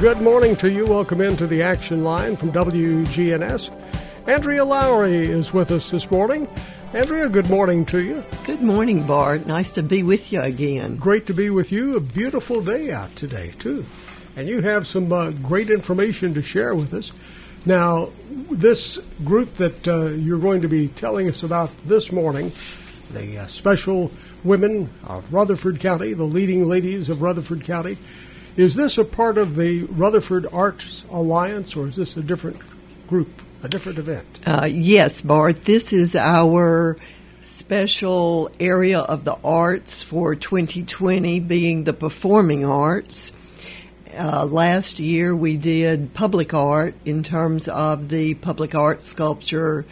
Good morning to you. Welcome into the action line from WGNS. Andrea Lowry is with us this morning. Andrea, good morning to you. Good morning, Bart. Nice to be with you again. Great to be with you. A beautiful day out today, too. And you have some uh, great information to share with us. Now, this group that uh, you're going to be telling us about this morning, the uh, Special Women of Rutherford County, the leading ladies of Rutherford County, is this a part of the Rutherford Arts Alliance or is this a different group, a different event? Uh, yes, Bart, this is our special area of the arts for 2020, being the performing arts. Uh, last year we did public art in terms of the public art sculpture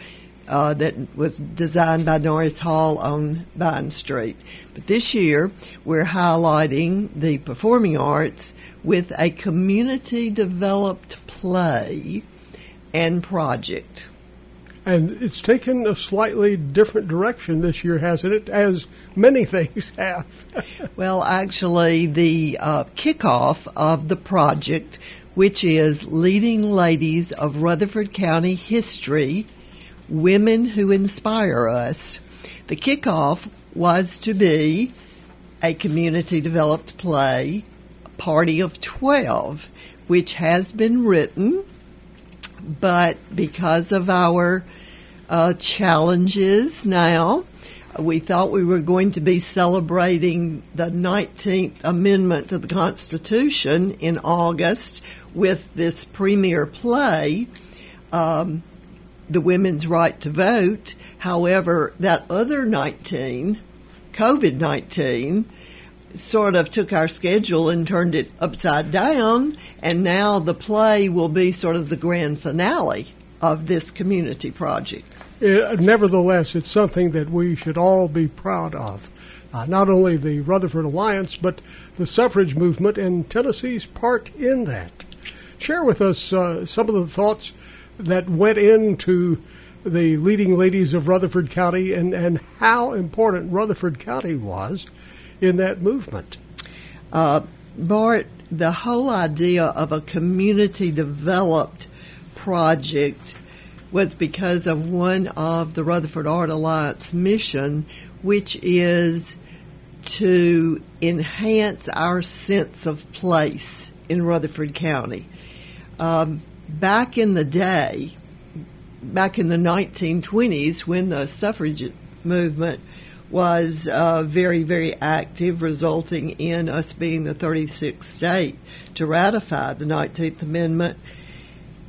uh, that was designed by Norris Hall on Vine Street. But this year we're highlighting the performing arts with a community developed play and project. And it's taken a slightly different direction this year, hasn't it? As many things have. Well, actually, the uh, kickoff of the project, which is Leading Ladies of Rutherford County History Women Who Inspire Us, the kickoff was to be a community developed play, Party of 12, which has been written but because of our uh, challenges now, we thought we were going to be celebrating the 19th Amendment to the Constitution in August with this premier play, um, The Women's Right to Vote. However, that other 19, COVID 19, sort of took our schedule and turned it upside down, and now the play will be sort of the grand finale of this community project. Uh, nevertheless, it's something that we should all be proud of. Uh, not only the Rutherford Alliance, but the suffrage movement and Tennessee's part in that. Share with us uh, some of the thoughts that went into the leading ladies of Rutherford County and, and how important Rutherford County was in that movement. Uh, Bart, the whole idea of a community developed project was because of one of the Rutherford Art Alliance mission, which is to enhance our sense of place in Rutherford County. Um, back in the day, back in the 1920s, when the suffrage movement was uh, very, very active, resulting in us being the 36th state to ratify the 19th Amendment.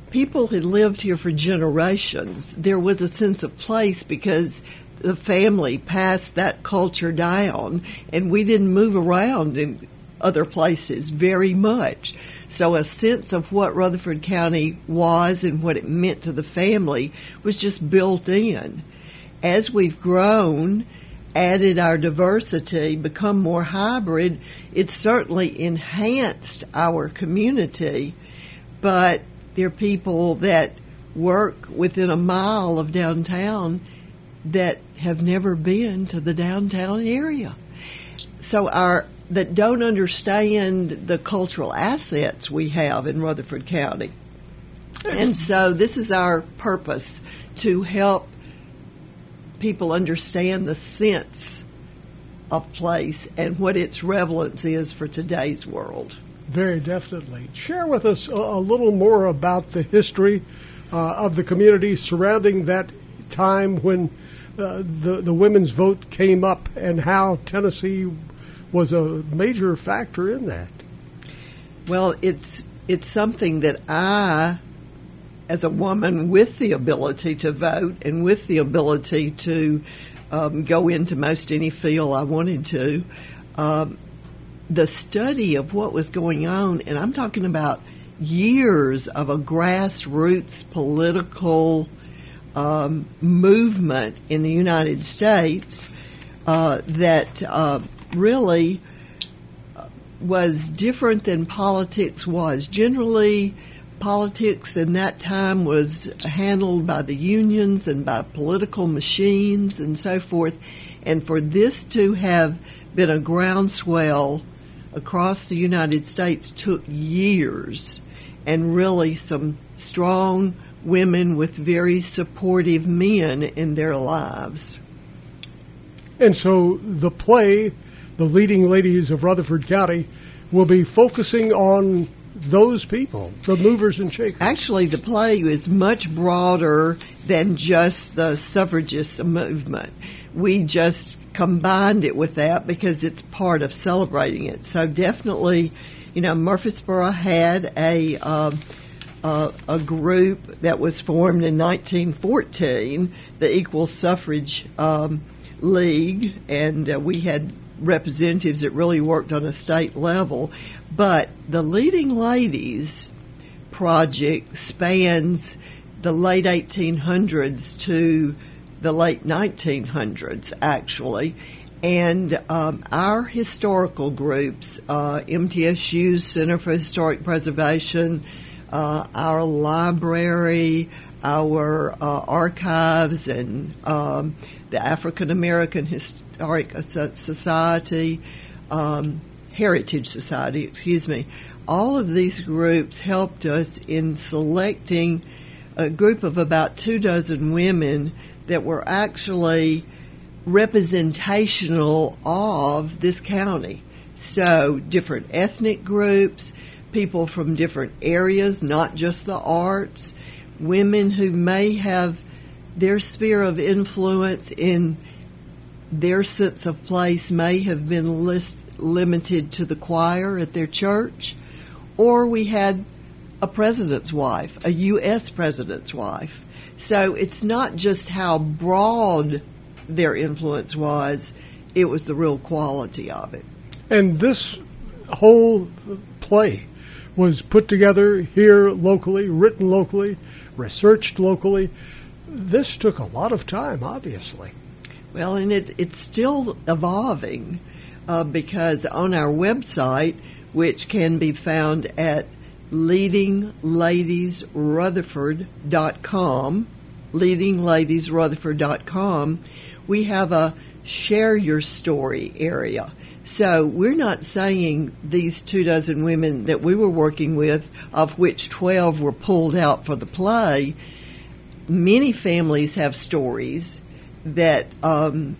People had lived here for generations. There was a sense of place because the family passed that culture down, and we didn't move around in other places very much. So, a sense of what Rutherford County was and what it meant to the family was just built in. As we've grown, added our diversity, become more hybrid, it's certainly enhanced our community. But there are people that work within a mile of downtown that have never been to the downtown area. So our that don't understand the cultural assets we have in Rutherford County. And so this is our purpose to help people understand the sense of place and what its relevance is for today's world. Very definitely. Share with us a, little more about the history uh, of the community surrounding that time when uh, the the women's vote came up and how Tennessee was a major factor in that. Well, it's it's something that I, as a woman with the ability to vote and with the ability to um, go into most any field I wanted to, um, the study of what was going on, and I'm talking about years of a grassroots political um, movement in the United States uh, that uh, really uh, was different than politics was. Generally, politics in that time was handled by the unions and by political machines and so forth. And for this to have been a groundswell across the United States took years and really some strong women with very supportive men in their lives. And so the play, The Leading Ladies of Rutherford County, will be focusing on those people, the movers and shakers. Actually, the play is much broader than just the suffragist movement. We just combined it with that because it's part of celebrating it. So definitely, you know, Murfreesboro had a um, uh, a group that was formed in 1914, the Equal Suffrage um, League, and uh, we had representatives that really worked on a state level. But the Leading Ladies project spans the late 1800s to the late 1900s, actually. And um, our historical groups, uh, MTSU Center for Historic Preservation, uh, our library, our uh, archives, and um, the African American Historic Society, um, Heritage Society, excuse me. All of these groups helped us in selecting a group of about two dozen women that were actually representational of this county. So, different ethnic groups, people from different areas, not just the arts, women who may have their sphere of influence in their sense of place may have been list, limited to the choir at their church, or we had a president's wife, a U.S. president's wife. So it's not just how broad their influence was, it was the real quality of it. And this whole play was put together here locally, written locally, researched locally. This took a lot of time, obviously. Well, and it, it's still evolving uh, because on our website, which can be found at leadingladiesrutherford.com, leadingladiesrutherford.com, we have a share your story area. So we're not saying these two dozen women that we were working with, of which 12 were pulled out for the play. Many families have stories that um,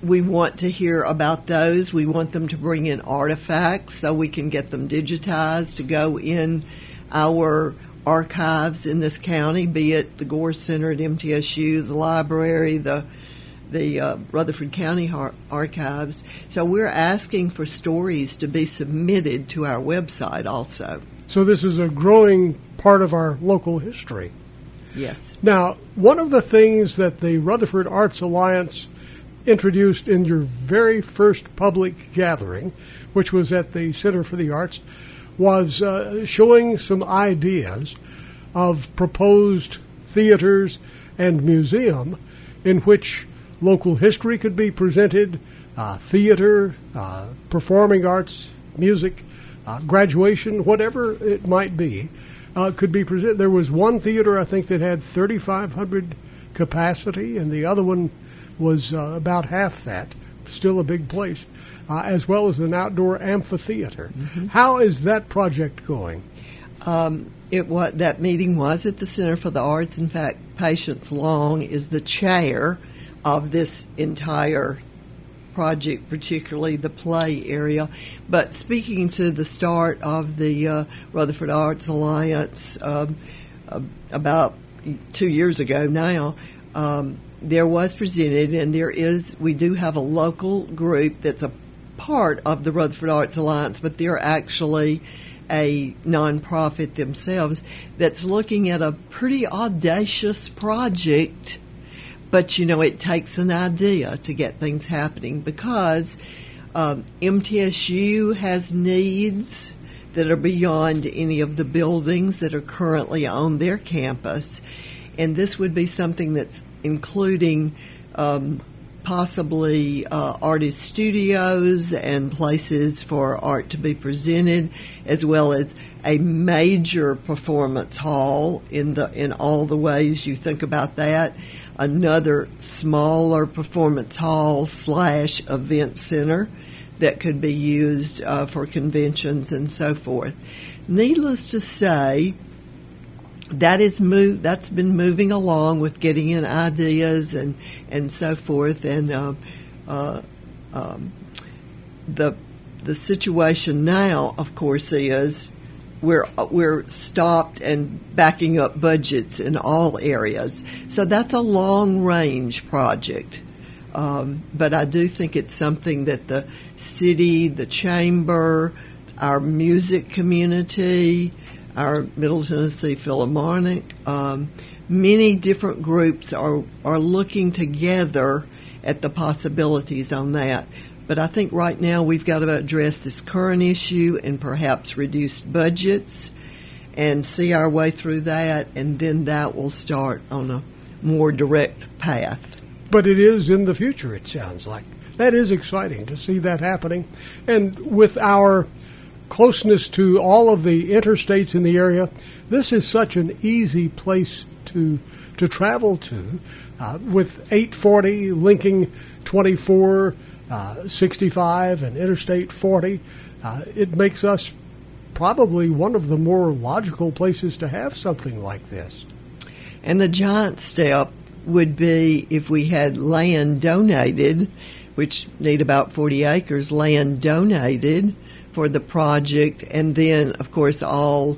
we want to hear about those. We want them to bring in artifacts so we can get them digitized to go in our archives in this county, be it the Gore Center at MTSU, the library, the the uh, Rutherford County Har- Archives. So we're asking for stories to be submitted to our website also. So this is a growing part of our local history. Yes. Now, one of the things that the Rutherford Arts Alliance introduced in your very first public gathering, which was at the Center for the Arts, was uh, showing some ideas of proposed theaters and museum in which local history could be presented, uh, theater, uh, performing arts, music, uh, graduation, whatever it might be, uh, could be presented. There was one theater, I think, that had 3,500 capacity, and the other one was uh, about half that. Still a big place, uh, as well as an outdoor amphitheater. Mm-hmm. How is that project going? Um, it what that meeting was at the Center for the Arts. In fact, Patience Long is the chair of this entire project, particularly the play area. But speaking to the start of the uh, Rutherford Arts Alliance um, uh, about two years ago now, um, there was presented, and there is, we do have a local group that's a part of the Rutherford Arts Alliance, but they're actually a nonprofit themselves that's looking at a pretty audacious project. But you know, it takes an idea to get things happening because um, MTSU has needs that are beyond any of the buildings that are currently on their campus. And this would be something that's including um, possibly uh, artist studios and places for art to be presented, as well as a major performance hall in the in all the ways you think about that. Another smaller performance hall slash event center that could be used uh, for conventions and so forth. Needless to say, that is move that's been moving along with getting in ideas and and so forth. And uh, uh, um, the the situation now of course is we're we're stopped and backing up budgets in all areas. So that's a long range project. Um, but I do think it's something that the city the chamber our music community our Middle Tennessee Philharmonic. Um, many different groups are, are looking together at the possibilities on that. But I think right now we've got to address this current issue and perhaps reduce budgets and see our way through that, and then that will start on a more direct path. But it is in the future, it sounds like. That is exciting to see that happening. And with our closeness to all of the interstates in the area, this is such an easy place to to travel to. Uh, with 840 linking 24, uh, 65, and Interstate 40, uh, it makes us probably one of the more logical places to have something like this. And the giant step would be if we had land donated, which need about 40 acres, land donated for the project, and then, of course, all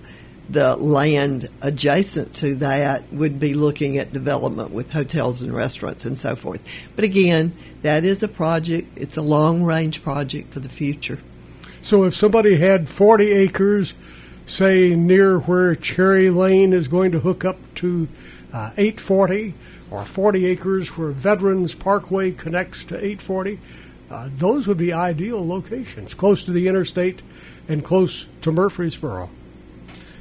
the land adjacent to that would be looking at development with hotels and restaurants and so forth. But again, that is a project, it's a long range project for the future. So if somebody had 40 acres, say near where Cherry Lane is going to hook up to uh, 840, or 40 acres where Veterans Parkway connects to 840, uh, those would be ideal locations, close to the interstate and close to Murfreesboro.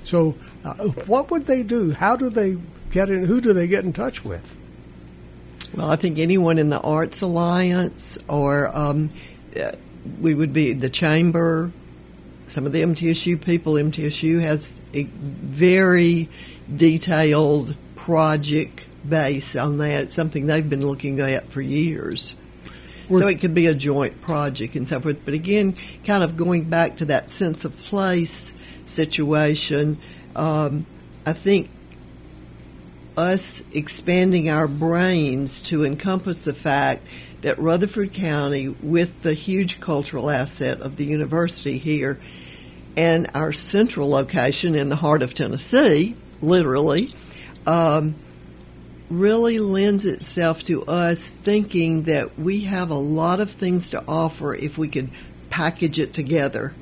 So, uh, what would they do? How do they get in? Who do they get in touch with? Well, I think anyone in the Arts Alliance or um, uh, we would be the Chamber, some of the MTSU people. MTSU has a very detailed project base on that. Something they've been looking at for years. We're- so it could be a joint project and so forth. But again, kind of going back to that sense of place situation, um, I think us expanding our brains to encompass the fact that Rutherford County, with the huge cultural asset of the university here, and our central location in the heart of Tennessee, literally, um, really lends itself to us thinking that we have a lot of things to offer if we could package it together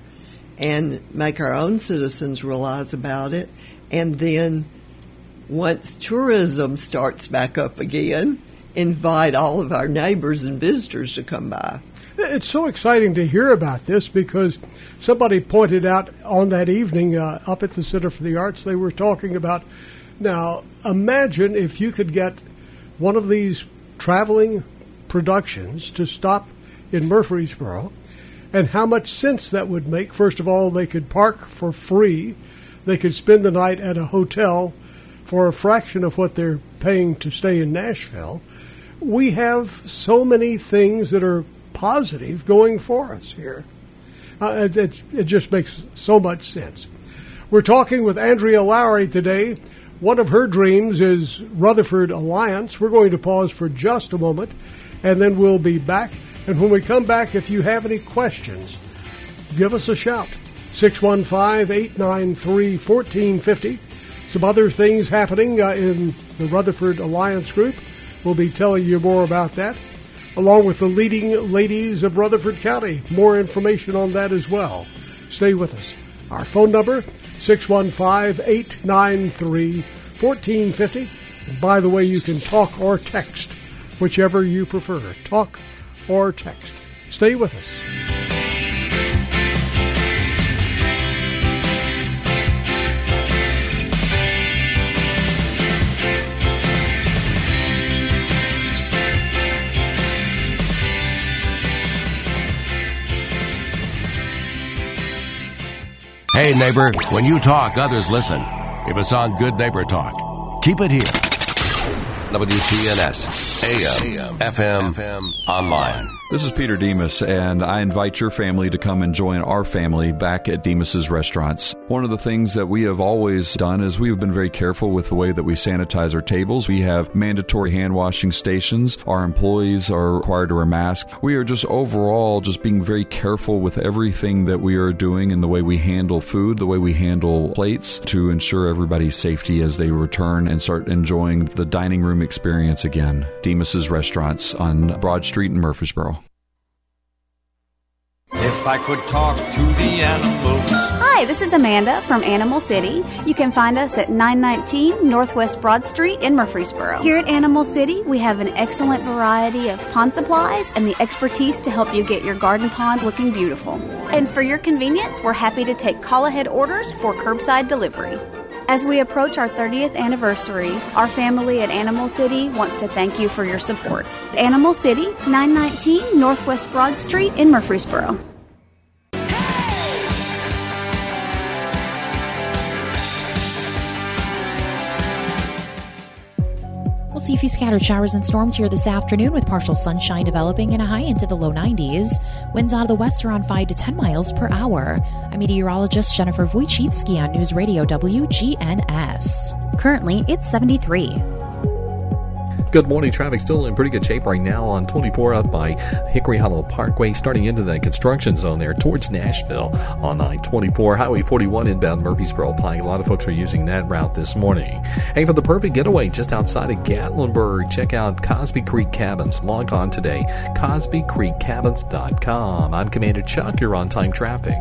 and make our own citizens realize about it. And then once tourism starts back up again, invite all of our neighbors and visitors to come by. It's so exciting to hear about this because somebody pointed out on that evening uh, up at the Center for the Arts, they were talking about now, imagine if you could get one of these traveling productions to stop in Murfreesboro and how much sense that would make. First of all, they could park for free, they could spend the night at a hotel for a fraction of what they're paying to stay in Nashville. We have so many things that are positive going for us here. Uh, it, it, it just makes so much sense. We're talking with Andrea Lowry today. One of her dreams is Rutherford Alliance. We're going to pause for just a moment and then we'll be back. And when we come back, if you have any questions, give us a shout. 615 893 1450. Some other things happening uh, in the Rutherford Alliance Group. We'll be telling you more about that, along with the leading ladies of Rutherford County. More information on that as well. Stay with us. Our phone number, 615 893 1450. By the way, you can talk or text, whichever you prefer. Talk or text. Stay with us. Hey, neighbor, when you talk, others listen. If it's on Good Neighbor Talk, keep it here. WGNS, AM, FM, online. This is Peter Demos, and I invite your family to come and join our family back at Demos's restaurants. One of the things that we have always done is we've been very careful with the way that we sanitize our tables. We have mandatory hand washing stations. Our employees are required to wear masks. We are just overall just being very careful with everything that we are doing and the way we handle food, the way we handle plates to ensure everybody's safety as they return and start enjoying the dining room experience again. Demos's restaurants on Broad Street in Murfreesboro. If I could talk to the animals. Hi, this is Amanda from Animal City. You can find us at 919 Northwest Broad Street in Murfreesboro. Here at Animal City, we have an excellent variety of pond supplies and the expertise to help you get your garden pond looking beautiful. And for your convenience, we're happy to take call ahead orders for curbside delivery. As we approach our 30th anniversary, our family at Animal City wants to thank you for your support. Animal City, 919 Northwest Broad Street in Murfreesboro. See a few scattered showers and storms here this afternoon with partial sunshine developing and a high into the low 90s. Winds out of the west around 5 to 10 miles per hour. I'm meteorologist Jennifer Wojcicki on News Radio WGNS. Currently, it's 73. Good morning. Traffic still in pretty good shape right now on 24 up by Hickory Hollow Parkway, starting into the construction zone there towards Nashville on I 24. Highway 41 inbound Murfreesboro applying. A lot of folks are using that route this morning. Hey, for the perfect getaway just outside of Gatlinburg, check out Cosby Creek Cabins. Log on today, CosbyCreekCabins.com. I'm Commander Chuck. You're on time traffic.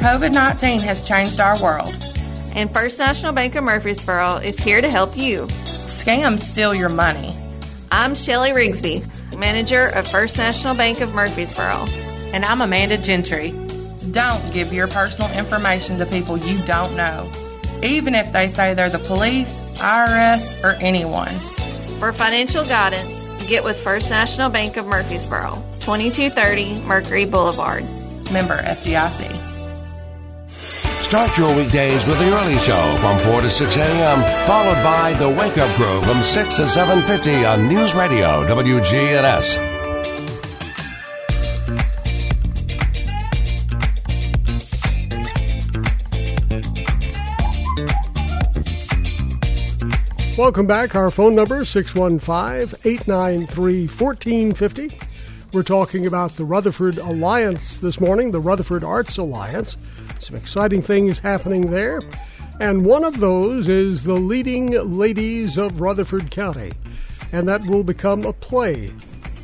COVID 19 has changed our world. And First National Bank of Murfreesboro is here to help you. Scams steal your money. I'm Shelly Rigsby, manager of First National Bank of Murfreesboro. And I'm Amanda Gentry. Don't give your personal information to people you don't know, even if they say they're the police, IRS, or anyone. For financial guidance, get with First National Bank of Murfreesboro, 2230 Mercury Boulevard. Member FDIC. Start your weekdays with the early show from 4 to 6 a.m., followed by the Wake Up Crew from 6 to 7.50 on News Radio WGNS. Welcome back. Our phone number 615 893 1450. We're talking about the Rutherford Alliance this morning, the Rutherford Arts Alliance. Some exciting things happening there. And one of those is the Leading Ladies of Rutherford County. And that will become a play.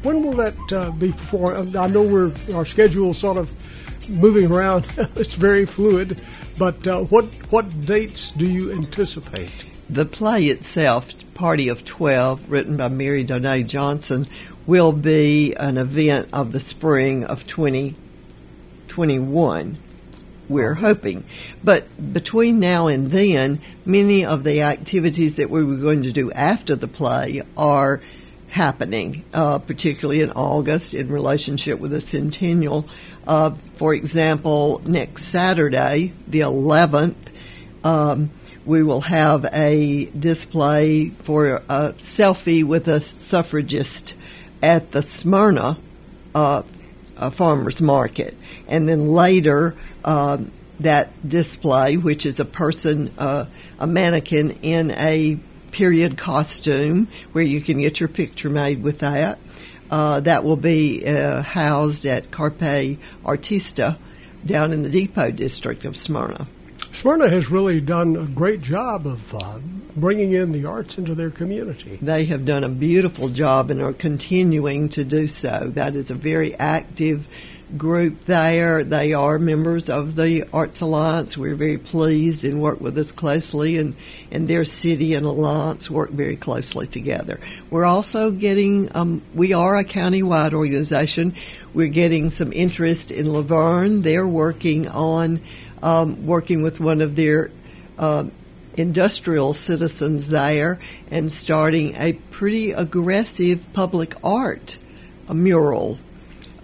When will that uh, be performed? I know we're our schedule sort of moving around. it's very fluid. But uh, what what dates do you anticipate? The play itself, Party of 12, written by Mary Donay Johnson, will be an event of the spring of 2021. We're hoping. But between now and then, many of the activities that we were going to do after the play are happening, uh, particularly in August in relationship with the centennial. Uh, for example, next Saturday, the 11th, um, we will have a display for a selfie with a suffragist at the Smyrna uh, uh, Farmers Market. And then later, um, that display, which is a person, uh, a mannequin in a period costume, where you can get your picture made with that. Uh, that will be uh, housed at Carpe Artista down in the Depot District of Smyrna. Smyrna has really done a great job of uh, bringing in the arts into their community. They have done a beautiful job and are continuing to do so. That is a very active group there. They are members of the Arts Alliance. We're very pleased and work with us closely, and, and their city and alliance work very closely together. We're also getting, um, we are a county-wide organization. We're getting some interest in La Vergne. They're working on um, working with one of their uh, industrial citizens there and starting a pretty aggressive public art mural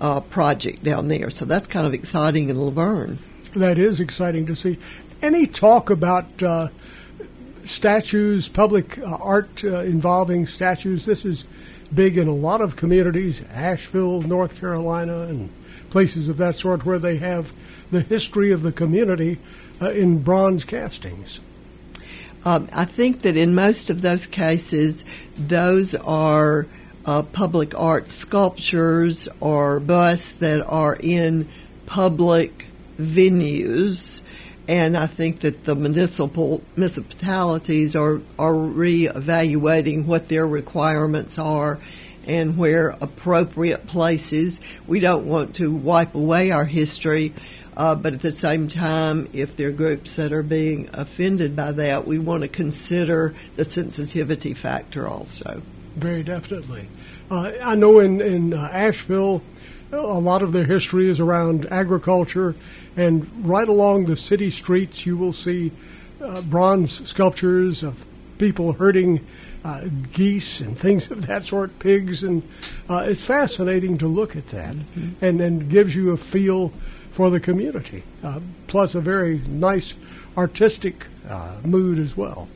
uh, project down there. So that's kind of exciting in La Vergne. That is exciting to see. Any talk about uh, statues, public uh, art uh, involving statues? This is big in a lot of communities, Asheville, North Carolina, and places of that sort where they have the history of the community uh, in bronze castings. Um, I think that in most of those cases, those are uh, public art sculptures or busts that are in public venues. And I think that the municipal municipalities are, are reevaluating what their requirements are and where appropriate places. We don't want to wipe away our history, uh, but at the same time, if there are groups that are being offended by that, we want to consider the sensitivity factor also. Very definitely. Uh, I know in, in uh, Asheville, a lot of their history is around agriculture, and right along the city streets, you will see uh, bronze sculptures of people herding uh, geese and things of that sort, pigs, and uh, it's fascinating to look at that, Mm-hmm. and and gives you a feel for the community. Uh, plus, a very nice artistic uh, mood as well.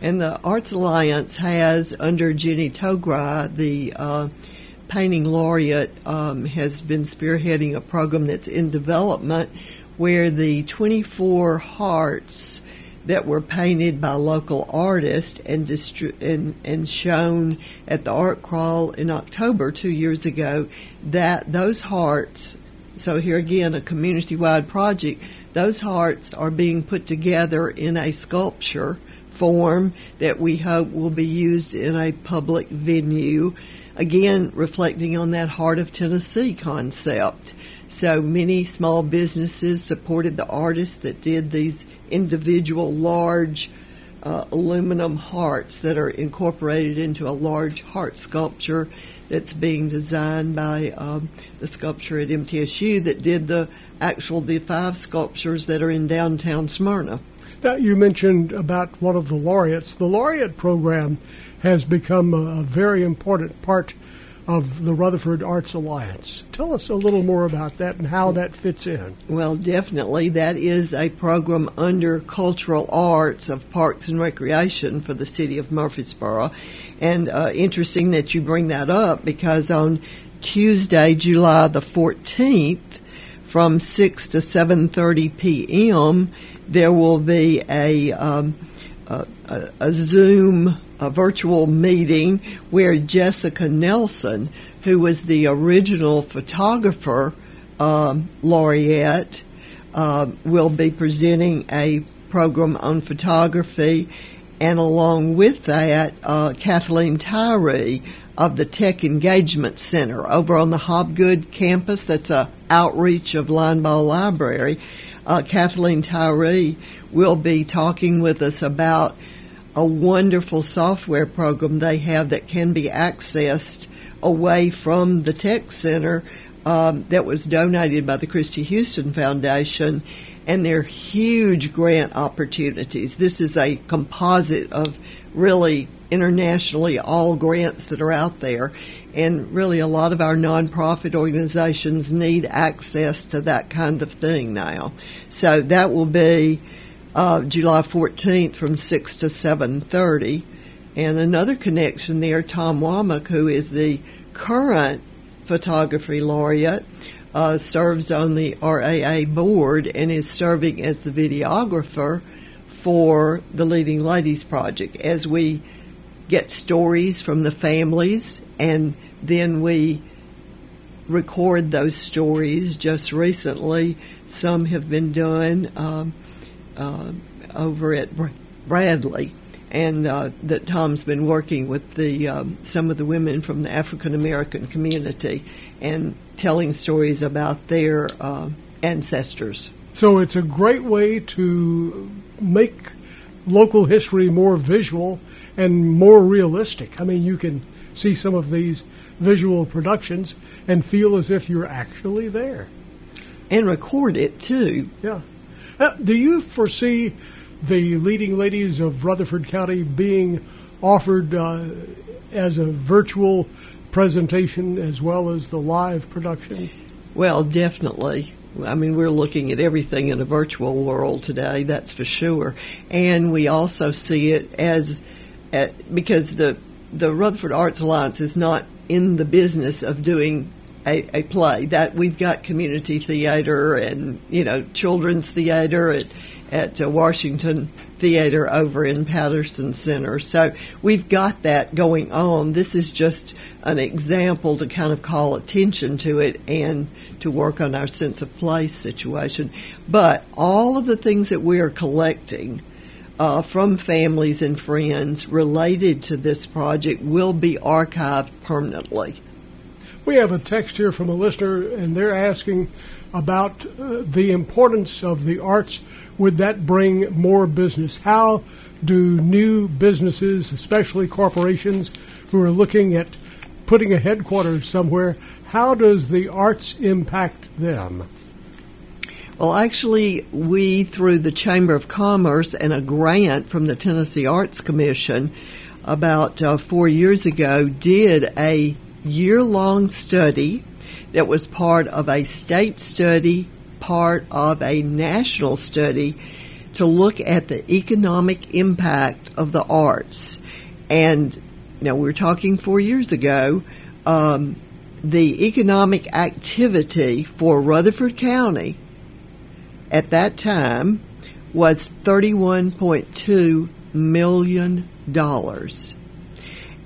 And the Arts Alliance has, under Jenny Togra the uh, painting laureate, um, has been spearheading a program that's in development where the 24 hearts that were painted by local artists and, distri- and, and shown at the art crawl in October two years ago, that those hearts, so here again, a community wide project, those hearts are being put together in a sculpture form that we hope will be used in a public venue. Again, reflecting on that Heart of Tennessee concept. So many small businesses supported the artists that did these individual large uh, aluminum hearts that are incorporated into a large heart sculpture that's being designed by um, the sculpture at MTSU that did the actual the five sculptures that are in downtown Smyrna. Now, you mentioned about one of the laureates. The laureate program has become a, a very important part of the Rutherford Arts Alliance. Tell us a little more about that and how that fits in. Well, definitely. That is a program under cultural arts of Parks and Recreation for the city of Murfreesboro. And uh, interesting that you bring that up because on Tuesday, July the 14th, from 6 to 7.30 p.m., there will be a, um, a, a, a Zoom, a virtual meeting where Jessica Nelson, who was the original photographer um, laureate, uh, will be presenting a program on photography. And along with that, uh, Kathleen Tyree of the Tech Engagement Center over on the Hobgood campus. That's a outreach of Linebaugh Library. Uh, Kathleen Tyree will be talking with us about a wonderful software program they have that can be accessed away from the Tech Center um, that was donated by the Christy Houston Foundation. And they're huge grant opportunities. This is a composite of really internationally all grants that are out there. And really, a lot of our nonprofit organizations need access to that kind of thing now. So that will be uh, July 14th from 6 to 7.30. And another connection there, Tom Womack, who is the current photography laureate, uh, serves on the RAA board and is serving as the videographer for the Leading Ladies Project as we get stories from the families and then we record those stories. Just recently, some have been done um, uh, over at Br- Bradley and uh, that Tom's been working with the um, some of the women from the African American community and telling stories about their uh, ancestors. So it's a great way to make local history more visual and more realistic. I mean, you can see some of these visual productions and feel as if you're actually there. And record it too. Yeah. Do you foresee the leading ladies of Rutherford County being offered uh, as a virtual presentation as well as the live production? Well, definitely. I mean, we're looking at everything in a virtual world today, that's for sure. And we also see it as, uh, because the, the Rutherford Arts Alliance is not in the business of doing a, a play. That we've got community theater and, you know, children's theater at, at uh, Washington Theater over in Patterson Center. So we've got that going on. This is just an example to kind of call attention to it and to work on our sense of place situation. But all of the things that we are collecting uh, from families and friends related to this project will be archived permanently. We have a text here from a listener, and they're asking about uh, the importance of the arts. Would that bring more business? How do new businesses, especially corporations who are looking at putting a headquarters somewhere, how does the arts impact them? Well, actually, we, through the Chamber of Commerce and a grant from the Tennessee Arts Commission about uh, four years ago, did a year long study that was part of a state study, part of a national study to look at the economic impact of the arts. And now we were talking four years ago. Um, the economic activity for Rutherford County at that time was $31.2 million.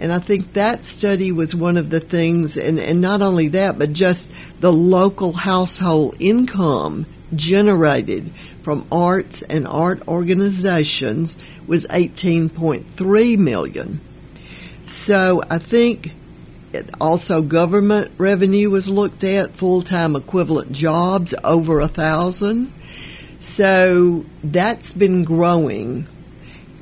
And I think that study was one of the things, and, and not only that, but just the local household income generated from arts and art organizations was 18.3 million. So I think it also government revenue was looked at, full-time equivalent jobs over a thousand. So that's been growing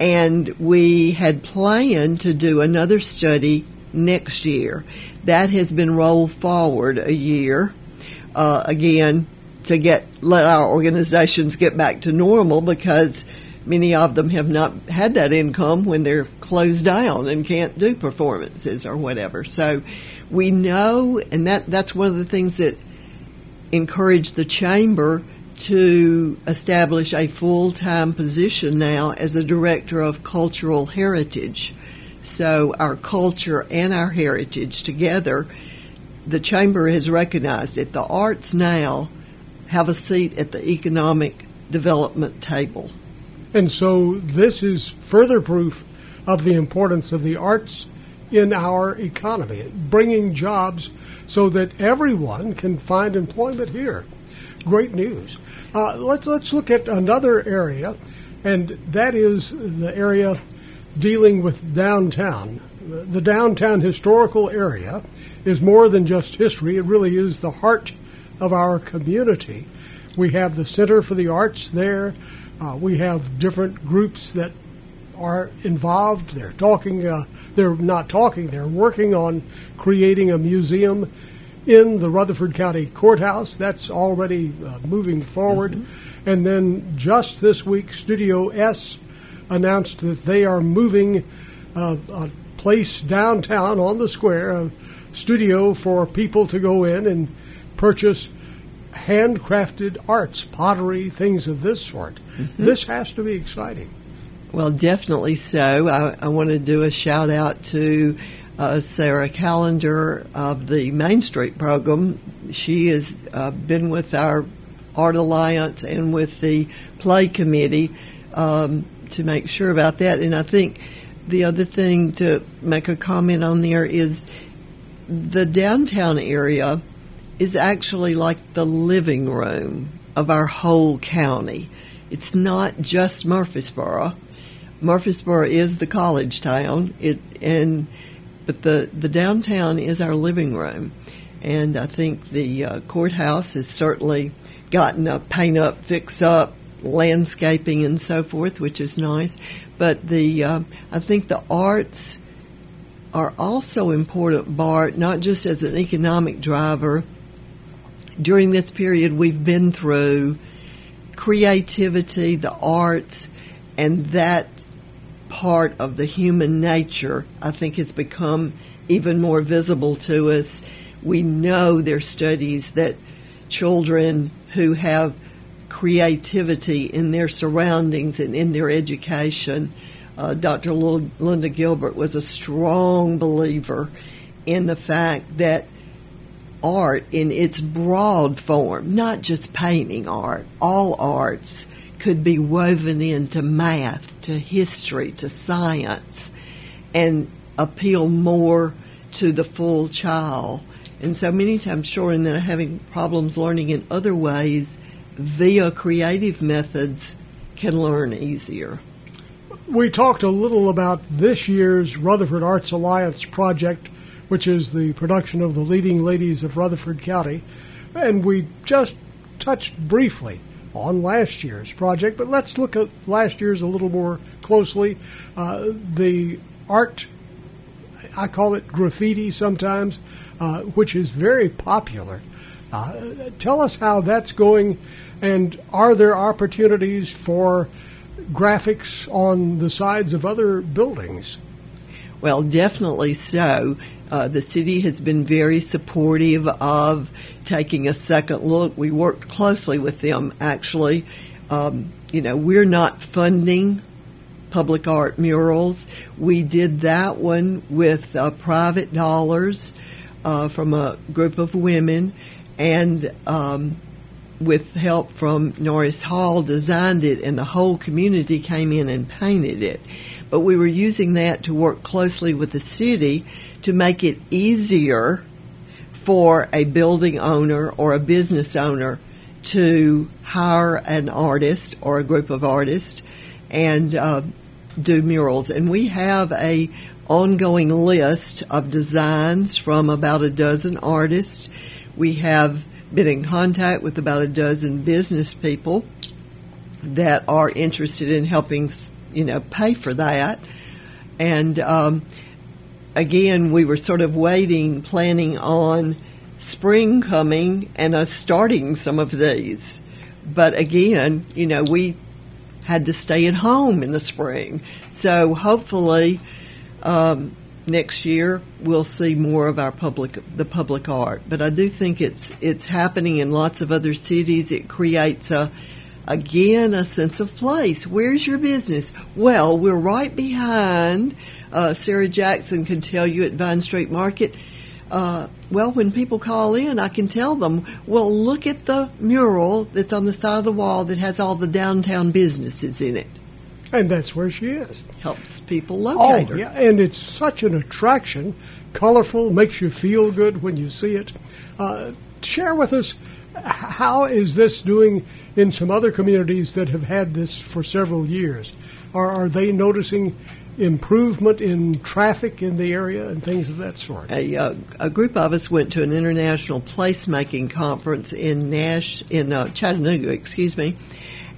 and we had planned to do another study next year. That has been rolled forward a year, uh, again, to get let our organizations get back to normal because many of them have not had that income when they're closed down and can't do performances or whatever. So we know, and that that's one of the things that encouraged the chamber to establish a full time position now as a Director of Cultural Heritage. So, our culture and our heritage together, the Chamber has recognized it. The arts now have a seat at the economic development table. And so, this is further proof of the importance of the arts in our economy, bringing jobs so that everyone can find employment here great news. Uh, let's let's look at another area, and that is the area dealing with downtown. The downtown historical area is more than just history; it really is the heart of our community. We have the Center for the Arts there. Uh, we have different groups that are involved. They're talking. Uh, they're not talking. They're working on creating a museum in the Rutherford County Courthouse. That's already uh, moving forward. Mm-hmm. And then just this week, Studio S announced that they are moving uh, a place downtown on the square, a studio for people to go in and purchase handcrafted arts, pottery, things of this sort. Mm-hmm. This has to be exciting. Well, definitely so. I, I want to do a shout out to uh, Sarah Callender of the Main Street program. She has uh, been with our Art Alliance and with the Play Committee um, to make sure about that. And I think the other thing to make a comment on there is the downtown area is actually like the living room of our whole county. It's not just Murfreesboro Murfreesboro is the college town. It and but the the downtown is our living room, and I think the uh, courthouse has certainly gotten a paint up, fix up, landscaping, and so forth, which is nice. But the uh, I think the arts are also important, Bart, not just as an economic driver. During this period we've been through, creativity, the arts, and that part of the human nature, I think, has become even more visible to us. We know there's studies that children who have creativity in their surroundings and in their education. Uh, Dr. Linda Gilbert was a strong believer in the fact that art in its broad form, not just painting art, all arts could be woven into math, to history, to science, and appeal more to the full child. And so many times children that are having problems learning in other ways via creative methods can learn easier. We talked a little about this year's Rutherford Arts Alliance project, which is the production of the leading ladies of Rutherford County, and we just touched briefly on last year's project, but let's look at last year's a little more closely. Uh, the art, I call it graffiti sometimes, uh, which is very popular. Uh, tell us how that's going, and are there opportunities for graphics on the sides of other buildings? Well, definitely so. Uh, the city has been very supportive of taking a second look. We worked closely with them, actually. Um, you know, we're not funding public art murals. We did that one with uh, private dollars uh, from a group of women, and um, with help from Norris Hall, designed it, and the whole community came in and painted it. But we were using that to work closely with the city to make it easier for a building owner or a business owner to hire an artist or a group of artists and uh, do murals. And we have a ongoing list of designs from about a dozen artists. We have been in contact with about a dozen business people that are interested in helping, you know, pay for that. And um, again, we were sort of waiting, planning on spring coming and us starting some of these. But again, you know, we had to stay at home in the spring. So hopefully, um, next year we'll see more of our public the public art. But I do think it's it's happening in lots of other cities. It creates a again a sense of place. Where's your business? Well, we're right behind uh, Sarah Jackson can tell you at Vine Street Market. Uh, well, when people call in, I can tell them, well, look at the mural that's on the side of the wall that has all the downtown businesses in it. And that's where she is. Helps people locate oh, her. yeah, and it's such an attraction, colorful, makes you feel good when you see it. Uh, share with us how is this doing in some other communities that have had this for several years? Are, are they noticing improvement in traffic in the area and things of that sort? A, uh, a group of us went to an international placemaking conference in Nash in uh, Chattanooga, excuse me,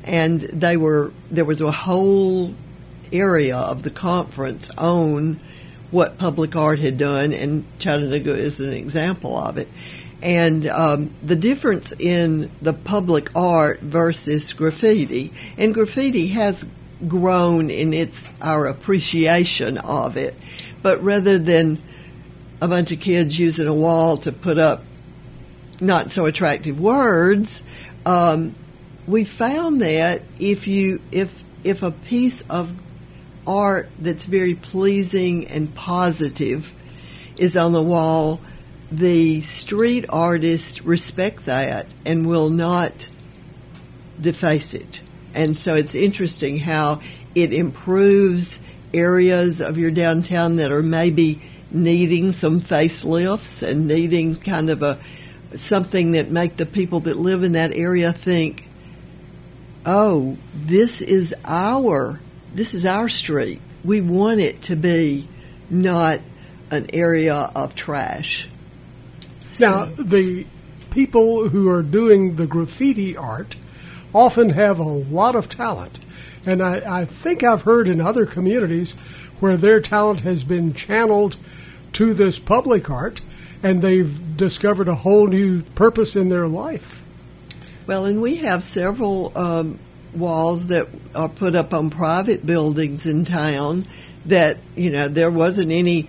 and they were there was a whole area of the conference on what public art had done, and Chattanooga is an example of it. And um, the difference in the public art versus graffiti, and graffiti has grown in its our appreciation of it. But rather than a bunch of kids using a wall to put up not so attractive words, um, we found that if you if if a piece of art that's very pleasing and positive is on the wall, the street artists respect that and will not deface it. And so it's interesting how it improves areas of your downtown that are maybe needing some facelifts and needing kind of a something that make the people that live in that area think, "Oh, this is our this is our street. We want it to be not an area of trash. Now, the people who are doing the graffiti art often have a lot of talent. And I, I think I've heard in other communities where their talent has been channeled to this public art and they've discovered a whole new purpose in their life. Well, and we have several um, walls that are put up on private buildings in town that, you know, there wasn't any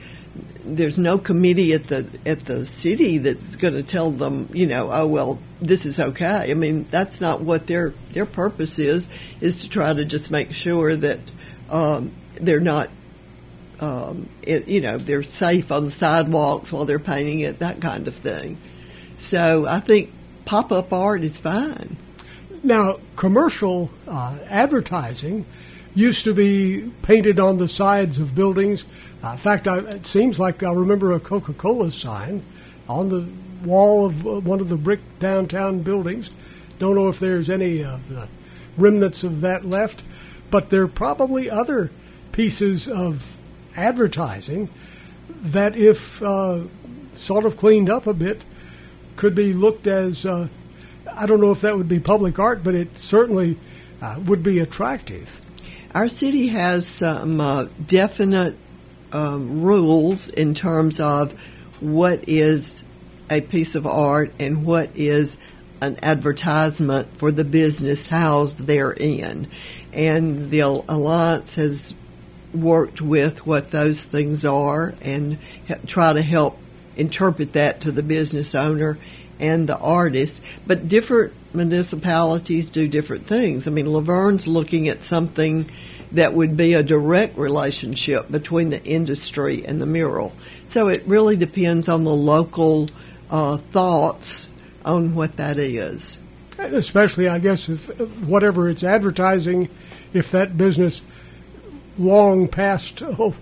there's no committee at the at the city that's going to tell them, you know, oh well, this is okay. I mean, that's not what their their purpose is. Is to try to just make sure that um, they're not, um, it, you know, they're safe on the sidewalks while they're painting it, that kind of thing. So I think pop up art is fine. Now, commercial uh, advertising used to be painted on the sides of buildings. Uh, in fact, I, it seems like I remember a Coca Cola sign on the wall of uh, one of the brick downtown buildings. Don't know if there's any of the remnants of that left, but there are probably other pieces of advertising that, if uh, sort of cleaned up a bit, could be looked as. Uh, I don't know if that would be public art, but it certainly uh, would be attractive. Our city has some uh, definite um, rules in terms of what is a piece of art and what is an advertisement for the business housed therein. And the Alliance has worked with what those things are and try to help interpret that to the business owner and the artist. But different municipalities do different things. I mean, La Vergne's looking at something that would be a direct relationship between the industry and the mural. So it really depends on the local uh, thoughts on what that is. Especially, I guess, if whatever it's advertising, if that business long past oh,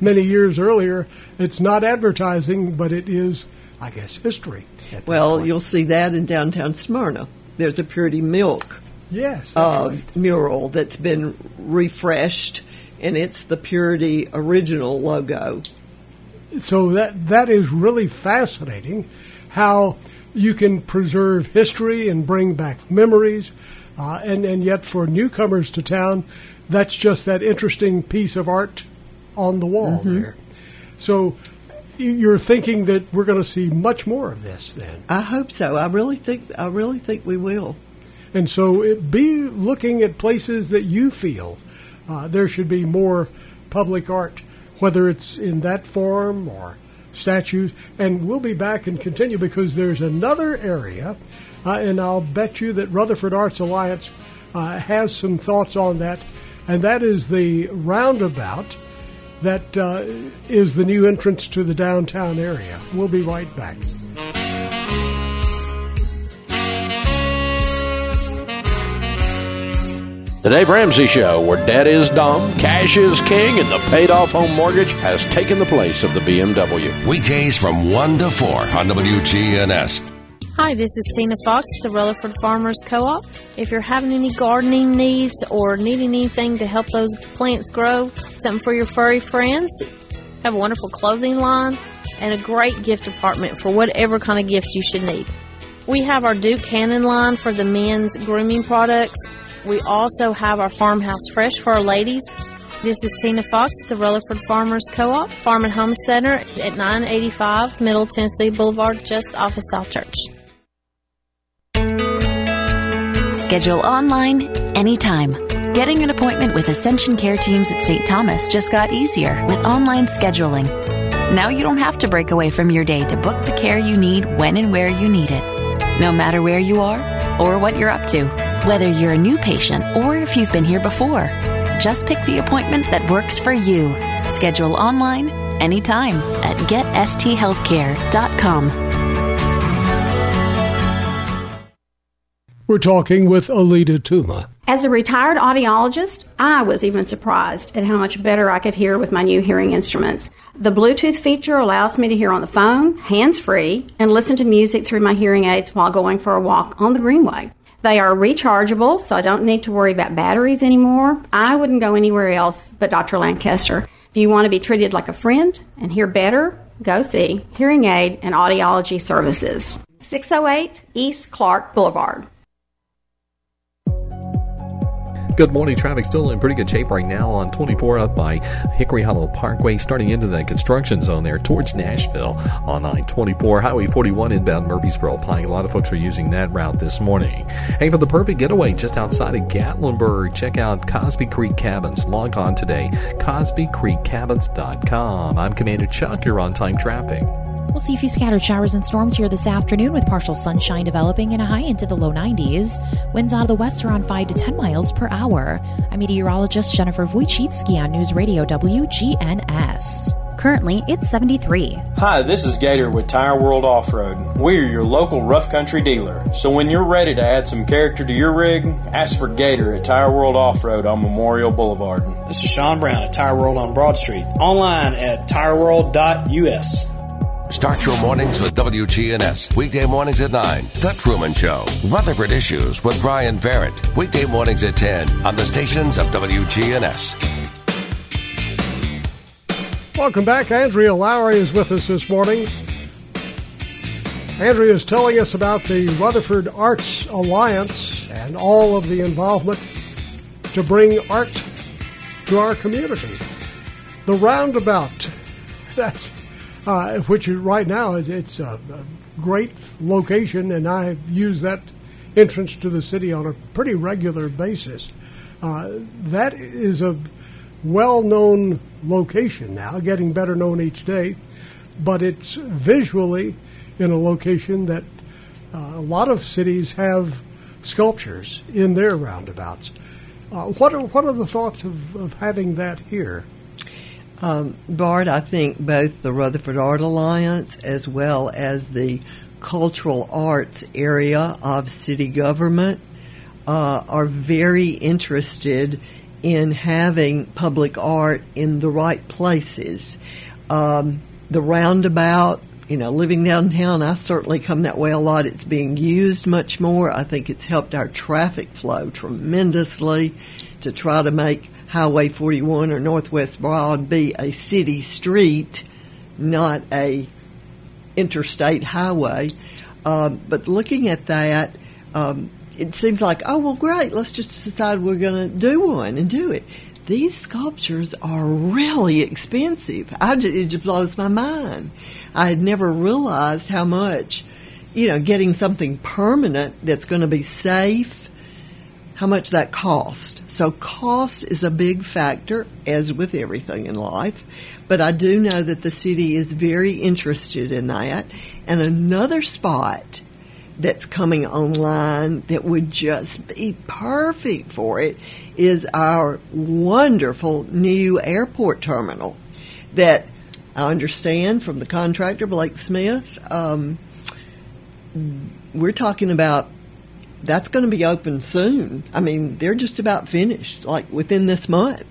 many years earlier, it's not advertising, but it is, I guess, history. Well, point. you'll see that in downtown Smyrna. There's a Purity Milk yes uh, right. mural that's been refreshed, and it's the Purity original logo. So that that is really fascinating, how you can preserve history and bring back memories, uh, and and yet for newcomers to town, that's just that interesting piece of art on the wall Mm-hmm. there. So you're thinking that we're going to see much more of this then. I hope so. I really think I really think we will. And so it, be looking at places that you feel uh, there should be more public art, whether it's in that form or statues. And we'll be back and continue because there's another area, uh, and I'll bet you that Rutherford Arts Alliance uh, has some thoughts on that, and that is the roundabout that uh, is the new entrance to the downtown area. We'll be right back. The Dave Ramsey Show, where debt is dumb, cash is king, and the paid off home mortgage has taken the place of the BMW. Weekdays from 1 to 4 on WGNS. Hi, this is Tina Fox, the Rutherford Farmers Co-op. If you're having any gardening needs or needing anything to help those plants grow, something for your furry friends, have a wonderful clothing line and a great gift department for whatever kind of gift you should need. We have our Duke Cannon line for the men's grooming products. We also have our Farmhouse Fresh for our ladies. This is Tina Fox, at the Rutherford Farmers Co-op, Farm and Home Center at 985 Middle Tennessee Boulevard, just off of South Church. Schedule online anytime. Getting an appointment with Ascension Care Teams at St. Thomas just got easier with online scheduling. Now you don't have to break away from your day to book the care you need when and where you need it. No matter where you are or what you're up to, whether you're a new patient or if you've been here before, just pick the appointment that works for you. Schedule online anytime at getsthealthcare.com. We're talking with Alita Tuma. As a retired audiologist, I was even surprised at how much better I could hear with my new hearing instruments. The Bluetooth feature allows me to hear on the phone, hands free, and listen to music through my hearing aids while going for a walk on the Greenway. They are rechargeable, so I don't need to worry about batteries anymore. I wouldn't go anywhere else but Dr. Lancaster. If you want to be treated like a friend and hear better, go see Hearing Aid and Audiology Services. 608 East Clark Boulevard. Good morning. Traffic still in pretty good shape right now on 24 up by Hickory Hollow Parkway, starting into the construction zone there towards Nashville on I-24. Highway 41 inbound Murfreesboro. Pike. A lot of folks are using that route this morning. Hey, for the perfect getaway just outside of Gatlinburg, check out Cosby Creek Cabins. Log on today, CosbyCreekCabins.com. I'm Commander Chuck. You're on time traffic. We'll see a few scattered showers and storms here this afternoon with partial sunshine developing and a high into the low 90s. Winds out of the west around 5 to 10 miles per hour. I'm meteorologist Jennifer Wojcicki on News Radio WGNS. Currently, it's 73. Hi, this is Gator with Tire World Off Road. We're your local rough country dealer. So when you're ready to add some character to your rig, ask for Gator at Tire World Off Road on Memorial Boulevard. This is Sean Brown at Tire World on Broad Street. Online at tireworld.us. Start your mornings with WGNS. Weekday mornings at 9. The Truman Show. Rutherford Issues with Brian Barrett. Weekday mornings at 10 on the stations of WGNS. Welcome back. Andrea Lowry is with us this morning. Andrea is telling us about the Rutherford Arts Alliance and all of the involvement to bring art to our community. The roundabout, that's uh, which right now is it's a, a great location, and I use that entrance to the city on a pretty regular basis. Uh, that is a well-known location now, getting better known each day, but it's visually in a location that uh, a lot of cities have sculptures in their roundabouts. Uh, what are what are the thoughts of, of having that here? Um, Bart, I think both the Rutherford Art Alliance as well as the cultural arts area of city government uh, are very interested in having public art in the right places. Um, the roundabout, you know, living downtown, I certainly come that way a lot. It's being used much more. I think it's helped our traffic flow tremendously to try to make Highway 41 or Northwest Broad be a city street, not a interstate highway. Uh, but looking at that, um, it seems like, oh, well, great, let's just decide we're going to do one and do it. These sculptures are really expensive. I just, it just blows my mind. I had never realized how much, you know, getting something permanent that's going to be safe, how much that cost. So cost is a big factor, as with everything in life. But I do know that the city is very interested in that. And another spot that's coming online that would just be perfect for it is our wonderful new airport terminal that I understand from the contractor Blake Smith. Um, we're talking about that's going to be open soon. I mean, they're just about finished, like within this month.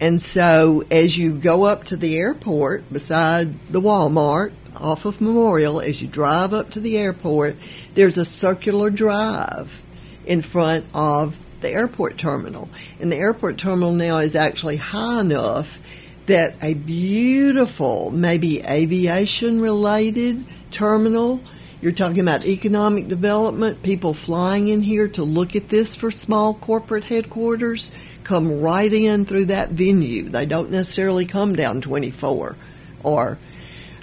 And so, as you go up to the airport beside the Walmart off of Memorial, as you drive up to the airport, there's a circular drive in front of the airport terminal. And the airport terminal now is actually high enough that a beautiful, maybe aviation related terminal you're talking about economic development, people flying in here to look at this for small corporate headquarters come right in through that venue. They don't necessarily come down 24 or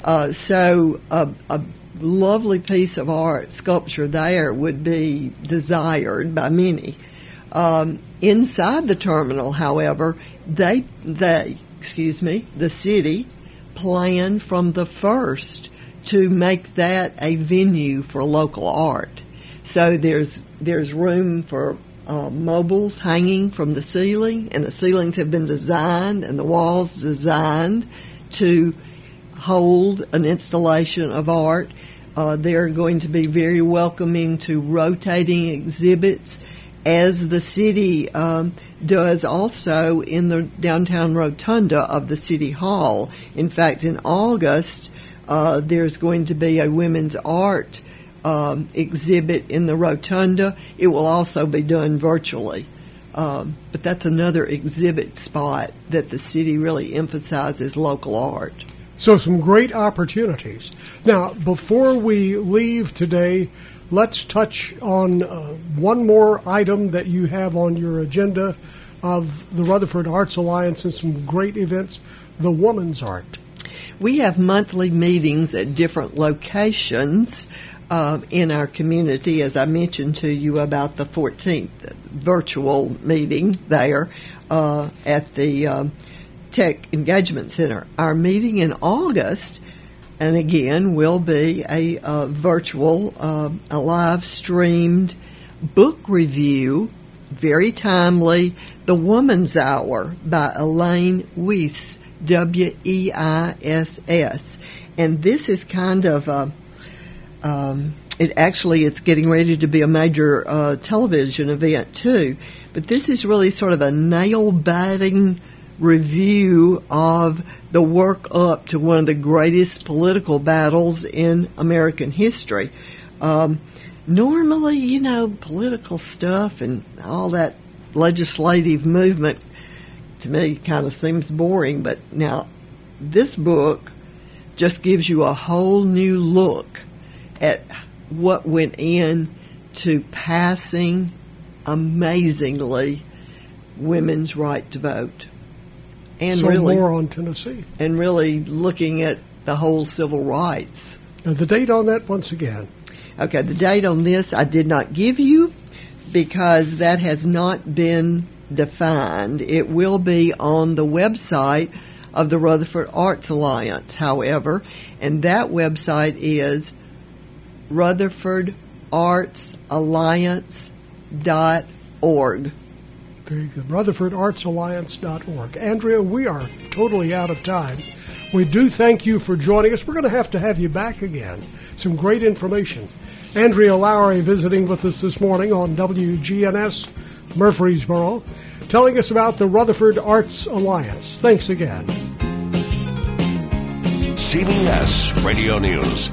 uh, so a, a lovely piece of art sculpture there would be desired by many. Um, inside the terminal, however, they they excuse me, the city planned from the first to make that a venue for local art. So there's there's room for uh, mobiles hanging from the ceiling, and the ceilings have been designed and the walls designed to hold an installation of art. Uh, they're going to be very welcoming to rotating exhibits, as the city um, does also in the downtown rotunda of the city hall. In fact, in August, uh, there's going to be a women's art um, exhibit in the rotunda. It will also be done virtually. Um, but that's another exhibit spot that the city really emphasizes local art. So, some great opportunities. Now, before we leave today, let's touch on uh, one more item that you have on your agenda of the Rutherford Arts Alliance and some great events the Woman's Art. We have monthly meetings at different locations uh, in our community, as I mentioned to you about the 14th virtual meeting there uh, at the um, Tech Engagement Center. Our meeting in August, and again, will be a uh, virtual, uh, a live streamed book review, very timely, The Woman's Hour by Elaine Weiss, W E I S S. And this is kind of a um, it actually it's getting ready to be a major uh, television event too. But this is really sort of a nail biting review of the work up to one of the greatest political battles in American history. Um, normally, you know, political stuff and all that legislative movement to me kind of seems boring, but now this book just gives you a whole new look at what went in to passing amazingly women's right to vote. And so really more on Tennessee. and really looking at the whole civil rights. Now, the date on that, once again. Okay, the date on this I did not give you because that has not been defined. It will be on the website of the Rutherford Arts Alliance, however, and that website is rutherfordartsalliance.org. Very good. RutherfordArtsAlliance.org. Andrea, we are totally out of time. We do thank you for joining us. We're going to have to have you back again. Some great information. Andrea Lowry visiting with us this morning on WGNS Murfreesboro, telling us about the Rutherford Arts Alliance. Thanks again. CBS Radio News.